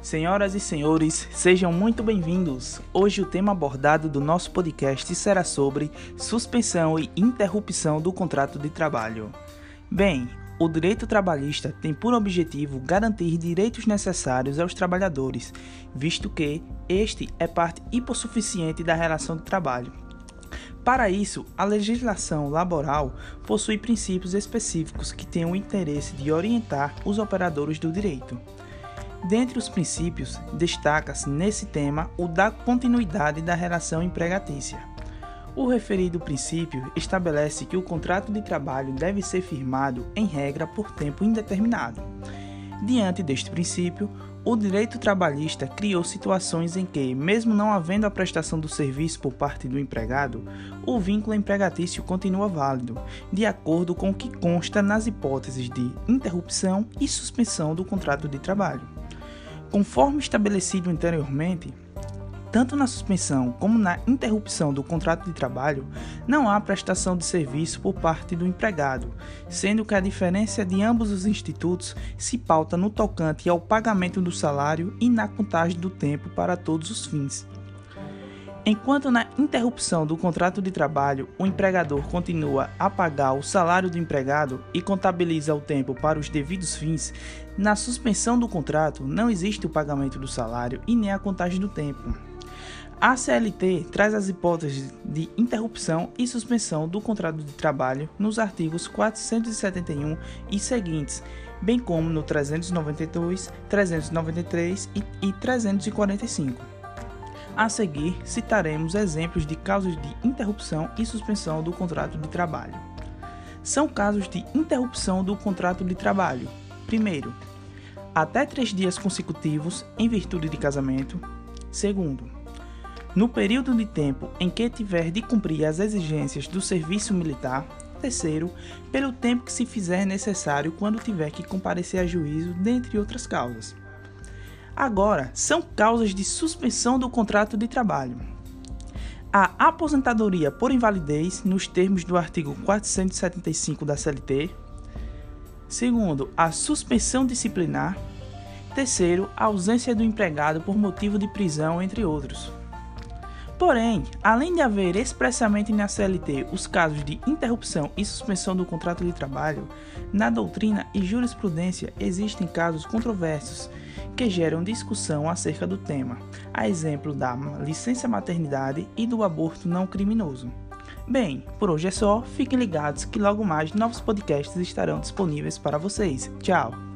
Senhoras e senhores, sejam muito bem-vindos. Hoje o tema abordado do nosso podcast será sobre suspensão e interrupção do contrato de trabalho. Bem, o direito trabalhista tem por objetivo garantir direitos necessários aos trabalhadores, visto que este é parte hipossuficiente da relação de trabalho. Para isso, a legislação laboral possui princípios específicos que têm o interesse de orientar os operadores do direito. Dentre os princípios, destaca-se nesse tema o da continuidade da relação empregatícia. O referido princípio estabelece que o contrato de trabalho deve ser firmado, em regra, por tempo indeterminado. Diante deste princípio, o direito trabalhista criou situações em que, mesmo não havendo a prestação do serviço por parte do empregado, o vínculo empregatício continua válido, de acordo com o que consta nas hipóteses de interrupção e suspensão do contrato de trabalho. Conforme estabelecido anteriormente, tanto na suspensão como na interrupção do contrato de trabalho, não há prestação de serviço por parte do empregado, sendo que a diferença de ambos os institutos se pauta no tocante ao pagamento do salário e na contagem do tempo para todos os fins. Enquanto na interrupção do contrato de trabalho o empregador continua a pagar o salário do empregado e contabiliza o tempo para os devidos fins, na suspensão do contrato não existe o pagamento do salário e nem a contagem do tempo. A CLT traz as hipóteses de interrupção e suspensão do contrato de trabalho nos artigos 471 e seguintes, bem como no 392, 393 e 345. A seguir, citaremos exemplos de casos de interrupção e suspensão do contrato de trabalho. São casos de interrupção do contrato de trabalho. Primeiro, até três dias consecutivos em virtude de casamento. Segundo, no período de tempo em que tiver de cumprir as exigências do serviço militar. Terceiro, pelo tempo que se fizer necessário quando tiver que comparecer a juízo, dentre outras causas. Agora, são causas de suspensão do contrato de trabalho. A aposentadoria por invalidez, nos termos do artigo 475 da CLT. Segundo, a suspensão disciplinar. Terceiro, a ausência do empregado por motivo de prisão, entre outros. Porém, além de haver expressamente na CLT os casos de interrupção e suspensão do contrato de trabalho, na doutrina e jurisprudência existem casos controversos que geram discussão acerca do tema, a exemplo da licença maternidade e do aborto não criminoso. Bem, por hoje é só, fiquem ligados que logo mais novos podcasts estarão disponíveis para vocês. Tchau!